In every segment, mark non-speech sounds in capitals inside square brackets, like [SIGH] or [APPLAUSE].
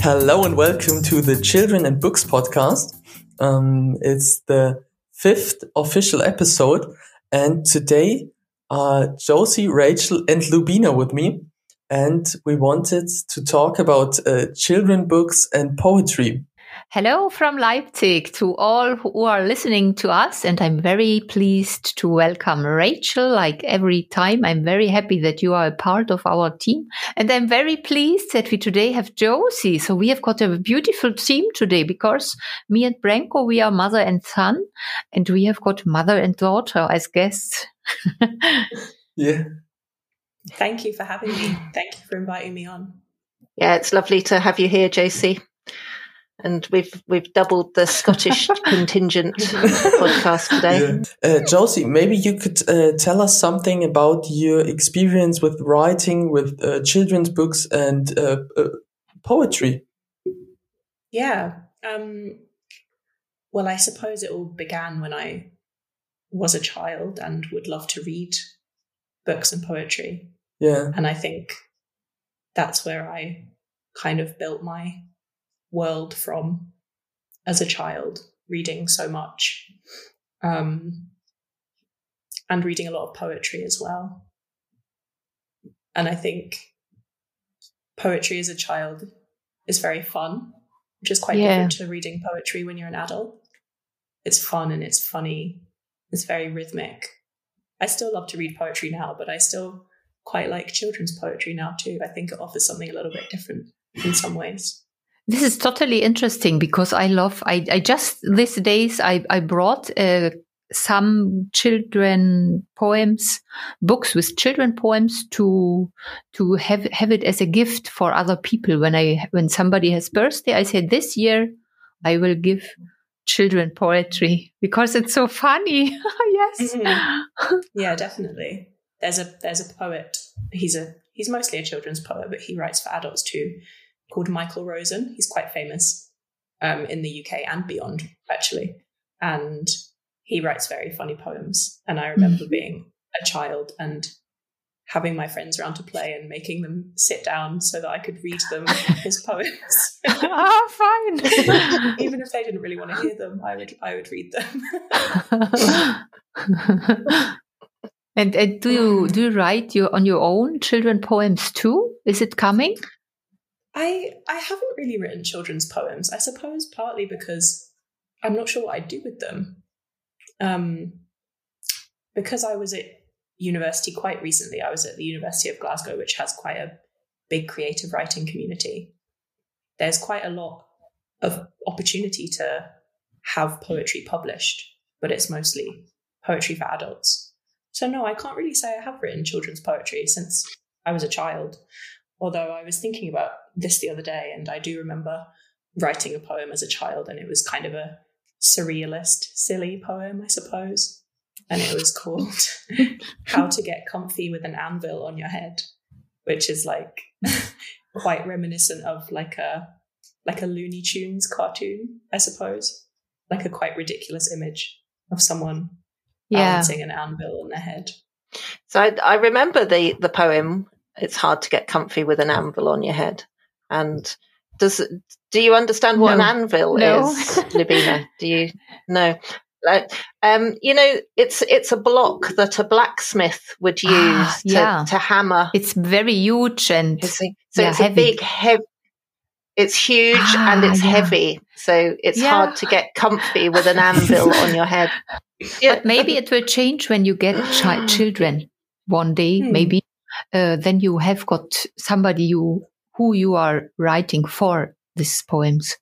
Hello and welcome to the Children and Books podcast. Um, it's the fifth official episode, and today are Josie, Rachel, and Lubina with me, and we wanted to talk about uh, children books and poetry. Hello from Leipzig to all who are listening to us. And I'm very pleased to welcome Rachel. Like every time, I'm very happy that you are a part of our team. And I'm very pleased that we today have Josie. So we have got a beautiful team today because me and Branko, we are mother and son. And we have got mother and daughter as guests. [LAUGHS] yeah. Thank you for having me. Thank you for inviting me on. Yeah, it's lovely to have you here, Josie and we've we've doubled the Scottish [LAUGHS] contingent podcast today. Yeah. Uh, Josie, maybe you could uh, tell us something about your experience with writing, with uh, children's books and uh, uh, poetry. Yeah. Um, well, I suppose it all began when I was a child and would love to read books and poetry. Yeah. And I think that's where I kind of built my world from as a child, reading so much um, and reading a lot of poetry as well. And I think poetry as a child is very fun, which is quite yeah. different to reading poetry when you're an adult. It's fun and it's funny. It's very rhythmic. I still love to read poetry now, but I still quite like children's poetry now too. I think it offers something a little bit different in some ways. This is totally interesting because I love, I, I just these days, I, I brought uh, some children poems, books with children poems to, to have, have it as a gift for other people. When I, when somebody has birthday, I said this year I will give children poetry because it's so funny. [LAUGHS] yes. Mm-hmm. [LAUGHS] Yeah, definitely. There's a, there's a poet. He's a, he's mostly a children's poet, but he writes for adults too called Michael Rosen. He's quite famous um, in the UK and beyond, actually. And he writes very funny poems. And I remember mm-hmm. being a child and having my friends around to play and making them sit down so that I could read them [LAUGHS] his poems. ah, fine. [LAUGHS] Even if they didn't really want to hear them, I would I would read them. [LAUGHS] and, and do you do you write your on your own children poems too? Is it coming? I I haven't really written children's poems. I suppose partly because I'm not sure what I'd do with them. Um, because I was at university quite recently. I was at the University of Glasgow, which has quite a big creative writing community. There's quite a lot of opportunity to have poetry published, but it's mostly poetry for adults. So no, I can't really say I have written children's poetry since I was a child. Although I was thinking about this the other day, and I do remember writing a poem as a child, and it was kind of a surrealist, silly poem, I suppose. And it was called [LAUGHS] How to Get Comfy with an Anvil on Your Head, which is like [LAUGHS] quite reminiscent of like a like a Looney Tunes cartoon, I suppose. Like a quite ridiculous image of someone yeah. balancing an anvil on their head. So I, I remember the the poem it's hard to get comfy with an anvil on your head. And does do you understand what no. an anvil no. is, Lubina? do you know? Like, um, you know, it's it's a block that a blacksmith would ah, use ah, to, yeah. to hammer. It's very huge and it's a, so yeah, it's heavy. a big heavy. It's huge ah, and it's yeah. heavy, so it's hard to get comfy with an anvil on your head. [LAUGHS] But maybe it will change when you get chi- [GASPS] children one day. Hmm. Maybe uh, then you have got somebody you who you are writing for these poems.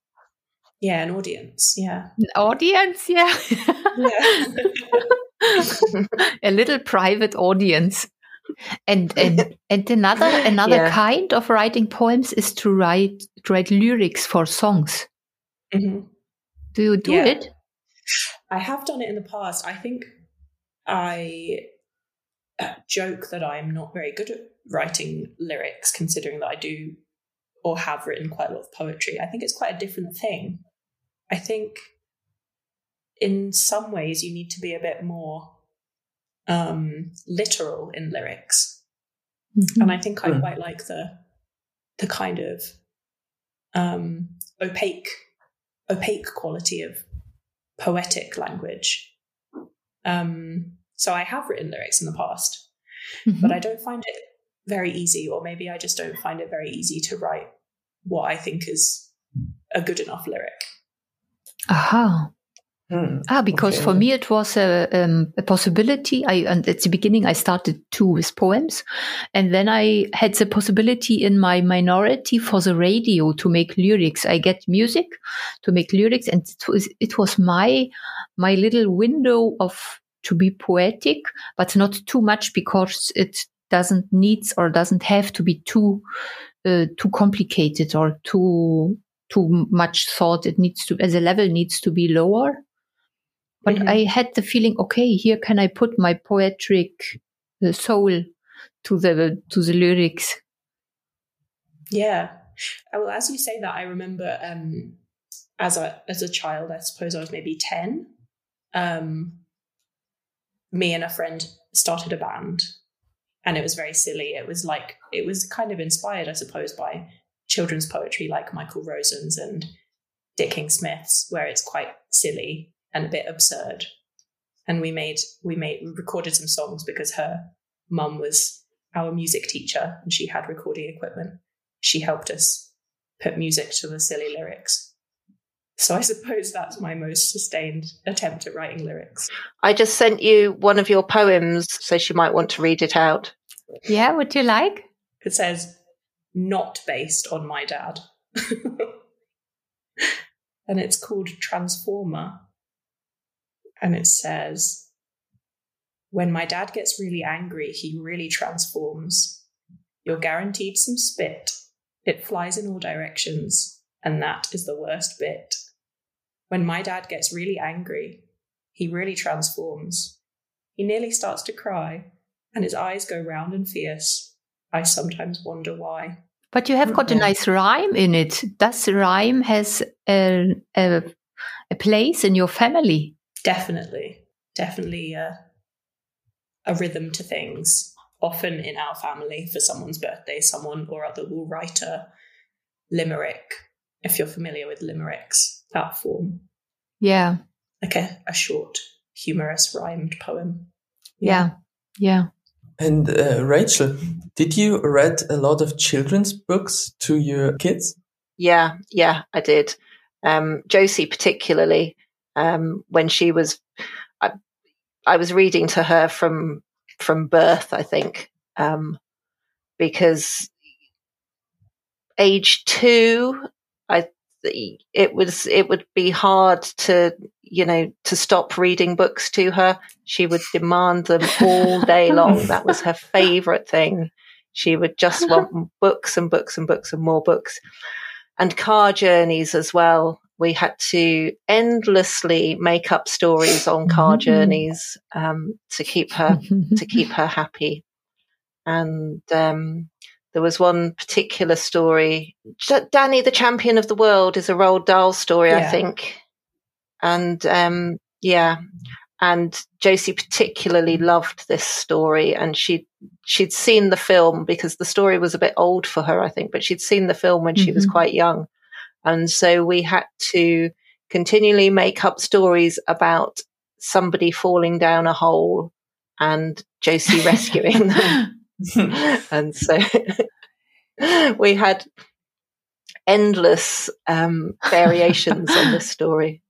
Yeah, an audience. Yeah, an audience. Yeah, yeah. [LAUGHS] a little private audience. And and and another [LAUGHS] another yeah. kind of writing poems is to write to write lyrics for songs. Mm-hmm. Do you do yeah. it? I have done it in the past. I think I joke that I'm not very good at writing lyrics, considering that I do or have written quite a lot of poetry. I think it's quite a different thing. I think in some ways you need to be a bit more um, literal in lyrics. Mm-hmm. And I think I quite like the the kind of um, opaque, opaque quality of poetic language. Um, so I have written lyrics in the past, mm-hmm. but I don't find it very easy, or maybe I just don't find it very easy to write what I think is a good enough lyric. Aha. Hmm. Ah, because okay. for me it was a, um, a possibility. I and at the beginning I started too with poems, and then I had the possibility in my minority for the radio to make lyrics. I get music to make lyrics, and it was it was my my little window of to be poetic, but not too much because it doesn't needs or doesn't have to be too uh, too complicated or too too much thought. It needs to as a level needs to be lower. But mm-hmm. I had the feeling, okay, here can I put my poetic uh, soul to the to the lyrics. Yeah, well, as you say that, I remember um, as a as a child. I suppose I was maybe ten. Um, me and a friend started a band and it was very silly. It was like it was kind of inspired, I suppose, by children's poetry like Michael Rosen's and Dick King Smith's, where it's quite silly and a bit absurd. And we made we made recorded some songs because her mum was our music teacher and she had recording equipment. She helped us put music to the silly lyrics. So I suppose that's my most sustained attempt at writing lyrics. I just sent you one of your poems, so she might want to read it out. Yeah, would you like? It says, not based on my dad. [LAUGHS] and it's called Transformer. And it says, when my dad gets really angry, he really transforms. You're guaranteed some spit. It flies in all directions, and that is the worst bit. When my dad gets really angry, he really transforms. He nearly starts to cry, and his eyes go round and fierce. I sometimes wonder why. But you have got a mm-hmm. nice rhyme in it. Does rhyme has a, a, a place in your family? Definitely, definitely a, a rhythm to things. Often in our family, for someone's birthday, someone or other will write a limerick. If you're familiar with limericks, that form. Yeah. Like a, a short, humorous, rhymed poem. Yeah. Yeah. And uh, Rachel, did you read a lot of children's books to your kids? Yeah, yeah, I did. Um, Josie, particularly, um, when she was, I, I, was reading to her from from birth, I think, um, because age two, I it was it would be hard to you know to stop reading books to her. She would demand them all day long. That was her [LAUGHS] favorite thing. She would just [LAUGHS] want books and books and books and more books. And car journeys as well. We had to endlessly make up stories on car journeys um, to keep her to keep [LAUGHS] her happy. And um, there was one particular story. Danny, the champion of the world, is a Roald Dahl story, yeah. I think. And um, yeah, and Josie particularly loved this story, and she she'd seen the film because the story was a bit old for her, I think, but she'd seen the film when mm-hmm. she was mm-hmm. quite young, and so we had to continually make up stories about somebody falling down a hole and Josie rescuing them. [LAUGHS] [LAUGHS] and so [LAUGHS] [LAUGHS] we had endless um, variations on this story.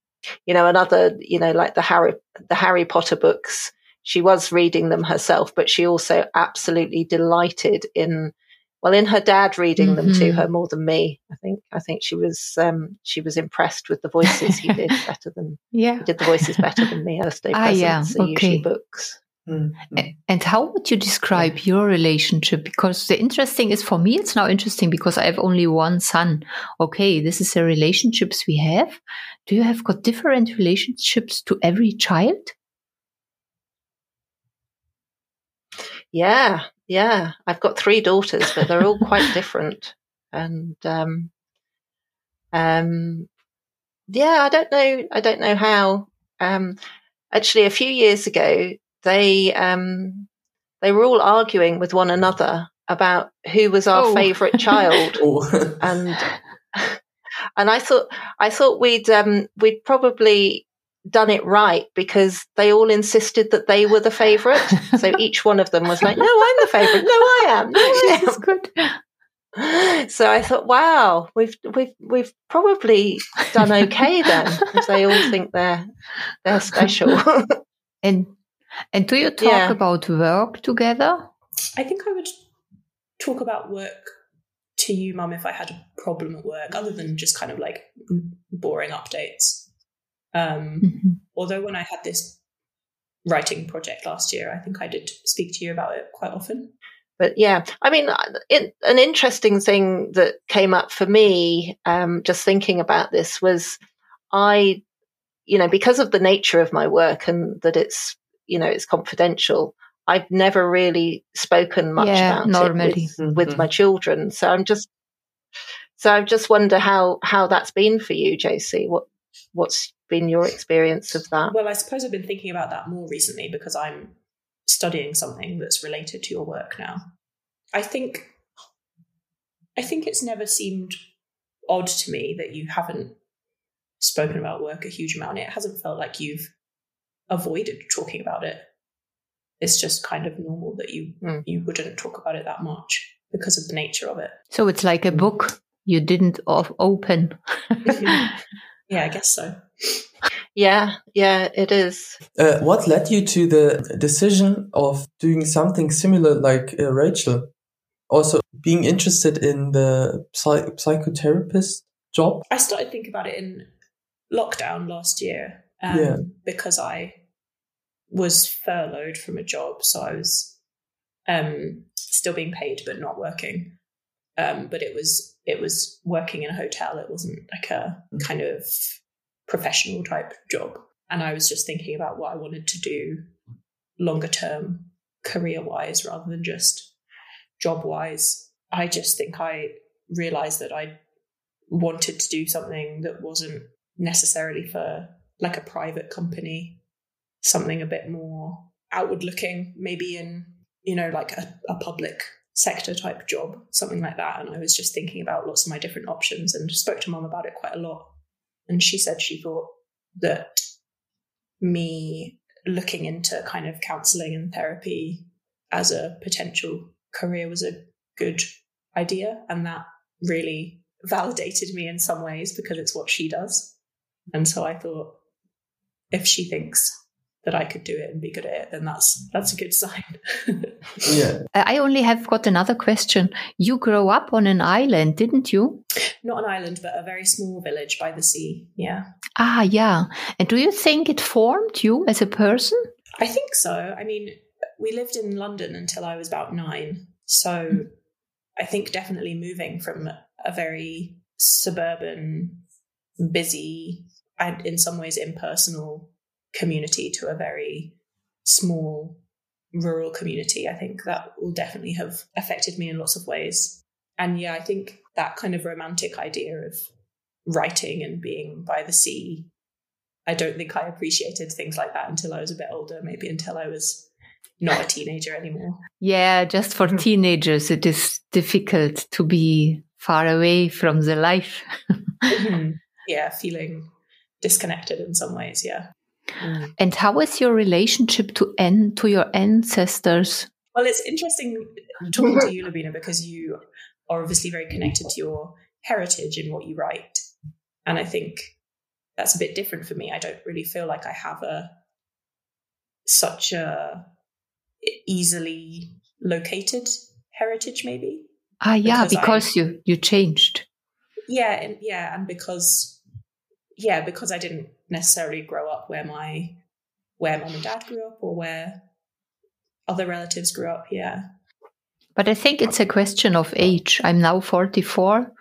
You know, another, you know, like the Harry the Harry Potter books. She was reading them herself, but she also absolutely delighted in well in her dad reading mm-hmm. them to mm-hmm. her more than me i think i think she was um, she was impressed with the voices he did [LAUGHS] better than yeah he did the voices better than me Earth Day ah, presents yeah. okay. usually books Mm-hmm. And how would you describe your relationship? Because the interesting is for me, it's now interesting because I have only one son. Okay, this is the relationships we have. Do you have got different relationships to every child? Yeah, yeah. I've got three daughters, but they're all quite [LAUGHS] different. And um, um, yeah, I don't know. I don't know how. Um, actually, a few years ago, they um, they were all arguing with one another about who was our oh. favourite child, [LAUGHS] oh. and and I thought I thought we'd um, we'd probably done it right because they all insisted that they were the favourite. so [LAUGHS] each one of them was like, "No, I'm the favourite. No, I am. No, I am." good. So I thought, wow, we've we've we've probably done okay then, because [LAUGHS] they all think they're they're special. and and do you talk yeah. about work together? I think I would talk about work to you, Mum, if I had a problem at work, other than just kind of like boring updates. Um, mm-hmm. Although when I had this writing project last year, I think I did speak to you about it quite often. But yeah, I mean, it, an interesting thing that came up for me, um, just thinking about this was I, you know, because of the nature of my work and that it's, you know, it's confidential, I've never really spoken much yeah, about normally. it with, mm-hmm. with, my children. So I'm just, so I just wonder how how that's been for you, Josie. What what's been your experience of that? Well, I suppose I've been thinking about that more recently because I'm studying something that's related to your work now. I think I think it's never seemed odd to me that you haven't spoken about work a huge amount. It hasn't felt like you've avoided talking about it it's just kind of normal that you mm. you wouldn't talk about it that much because of the nature of it. So it's like a book you didn't open. [LAUGHS] [LAUGHS] yeah, I guess so. Yeah, yeah, it is. Uh, what led you to the decision of doing something similar like uh, Rachel? Also, being interested in the psych- psychotherapist job? I started thinking about it in lockdown last year um, yeah. because I was furloughed from a job, so I was um, still being paid but not working. Um, but it was it was working in a hotel. It wasn't like a kind of professional type job. And I was just thinking about what I wanted to do longer term, career wise, rather than just job wise. I just think I realized that I wanted to do something that wasn't necessarily for like a private company something a bit more outward looking, maybe in, you know, like a, a public sector type job, something like that. And I was just thinking about lots of my different options and spoke to mom about it quite a lot. And she said she thought that me looking into kind of counseling and therapy as a potential career was a good idea. And that really validated me in some ways because it's what she does. And so I thought, if she thinks that I could do it and be good at it, then that's that's a good sign. yeah. [LAUGHS] I only have got another question. You grew up on an island, didn't you? Not an island, but a very small village by the sea. Yeah. Ah, yeah. And do you think it formed you as a person? I think so. I mean, we lived in London until I was about nine. So mm. I think definitely moving from a very suburban, busy, and in some ways impersonal community to a very small rural community, I think that will definitely have affected me in lots of ways. And yeah, I think that kind of romantic idea of writing and being by the sea, I don't think I appreciated things like that until I was a bit older, maybe until I was not a teenager anymore. [LAUGHS] Yeah, just for [LAUGHS] teenagers, it is difficult to be far away from the life. [LAUGHS] mm-hmm. Yeah, feeling disconnected in some ways. Yeah. Mm. And how is your relationship to en- to your ancestors? Well, it's interesting talking to you, Lubina, because you are obviously very connected to your heritage in what you write. And I think that's a bit different for me. I don't really feel like I have a such a easily located heritage, maybe. Ah, yeah, because, because I, you you changed. Yeah, and yeah, and because yeah, because I didn't necessarily grow up where my where mom and dad grew up or where other relatives grew up. Yeah. But I think it's a question of age. I'm now 44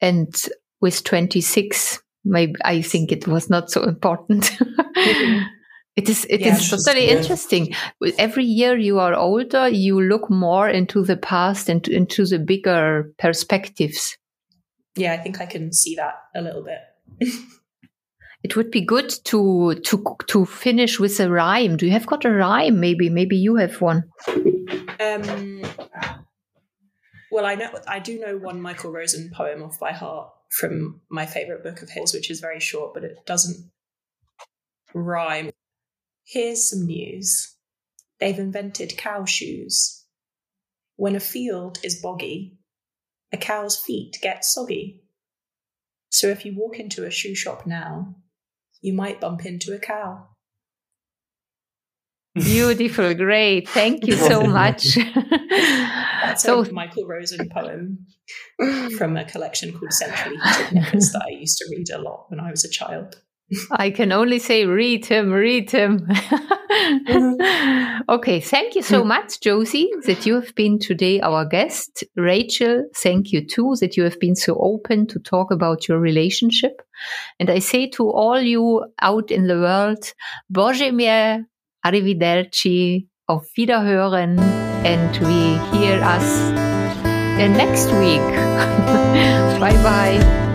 and with 26, maybe I think it was not so important. mm-hmm. [LAUGHS] It is it yeah, is totally yeah. interesting. Every year you are older, you look more into the past and into the bigger perspectives. Yeah, I think I can see that a little bit. [LAUGHS] it would be good to to to finish with a rhyme. Do you have got a rhyme? Maybe maybe you have one. Um, well, I know I do know one Michael Rosen poem off by heart from my favorite book of his, which is very short, but it doesn't rhyme. Here's some news. They've invented cow shoes. When a field is boggy, a cow's feet get soggy. So if you walk into a shoe shop now, you might bump into a cow. Beautiful, great. Thank you so [LAUGHS] much. That's so, a Michael Rosen poem from a collection called Centrally Heated Knickers that I used to read a lot when I was a child. I can only say read him, read him. Mm-hmm. [LAUGHS] okay, thank you so mm. much, Josie, that you have been today our guest. Rachel, thank you too that you have been so open to talk about your relationship. And I say to all you out in the world, Boże mnie, arrivederci, auf Wiederhören, and we hear us next week. [LAUGHS] bye bye.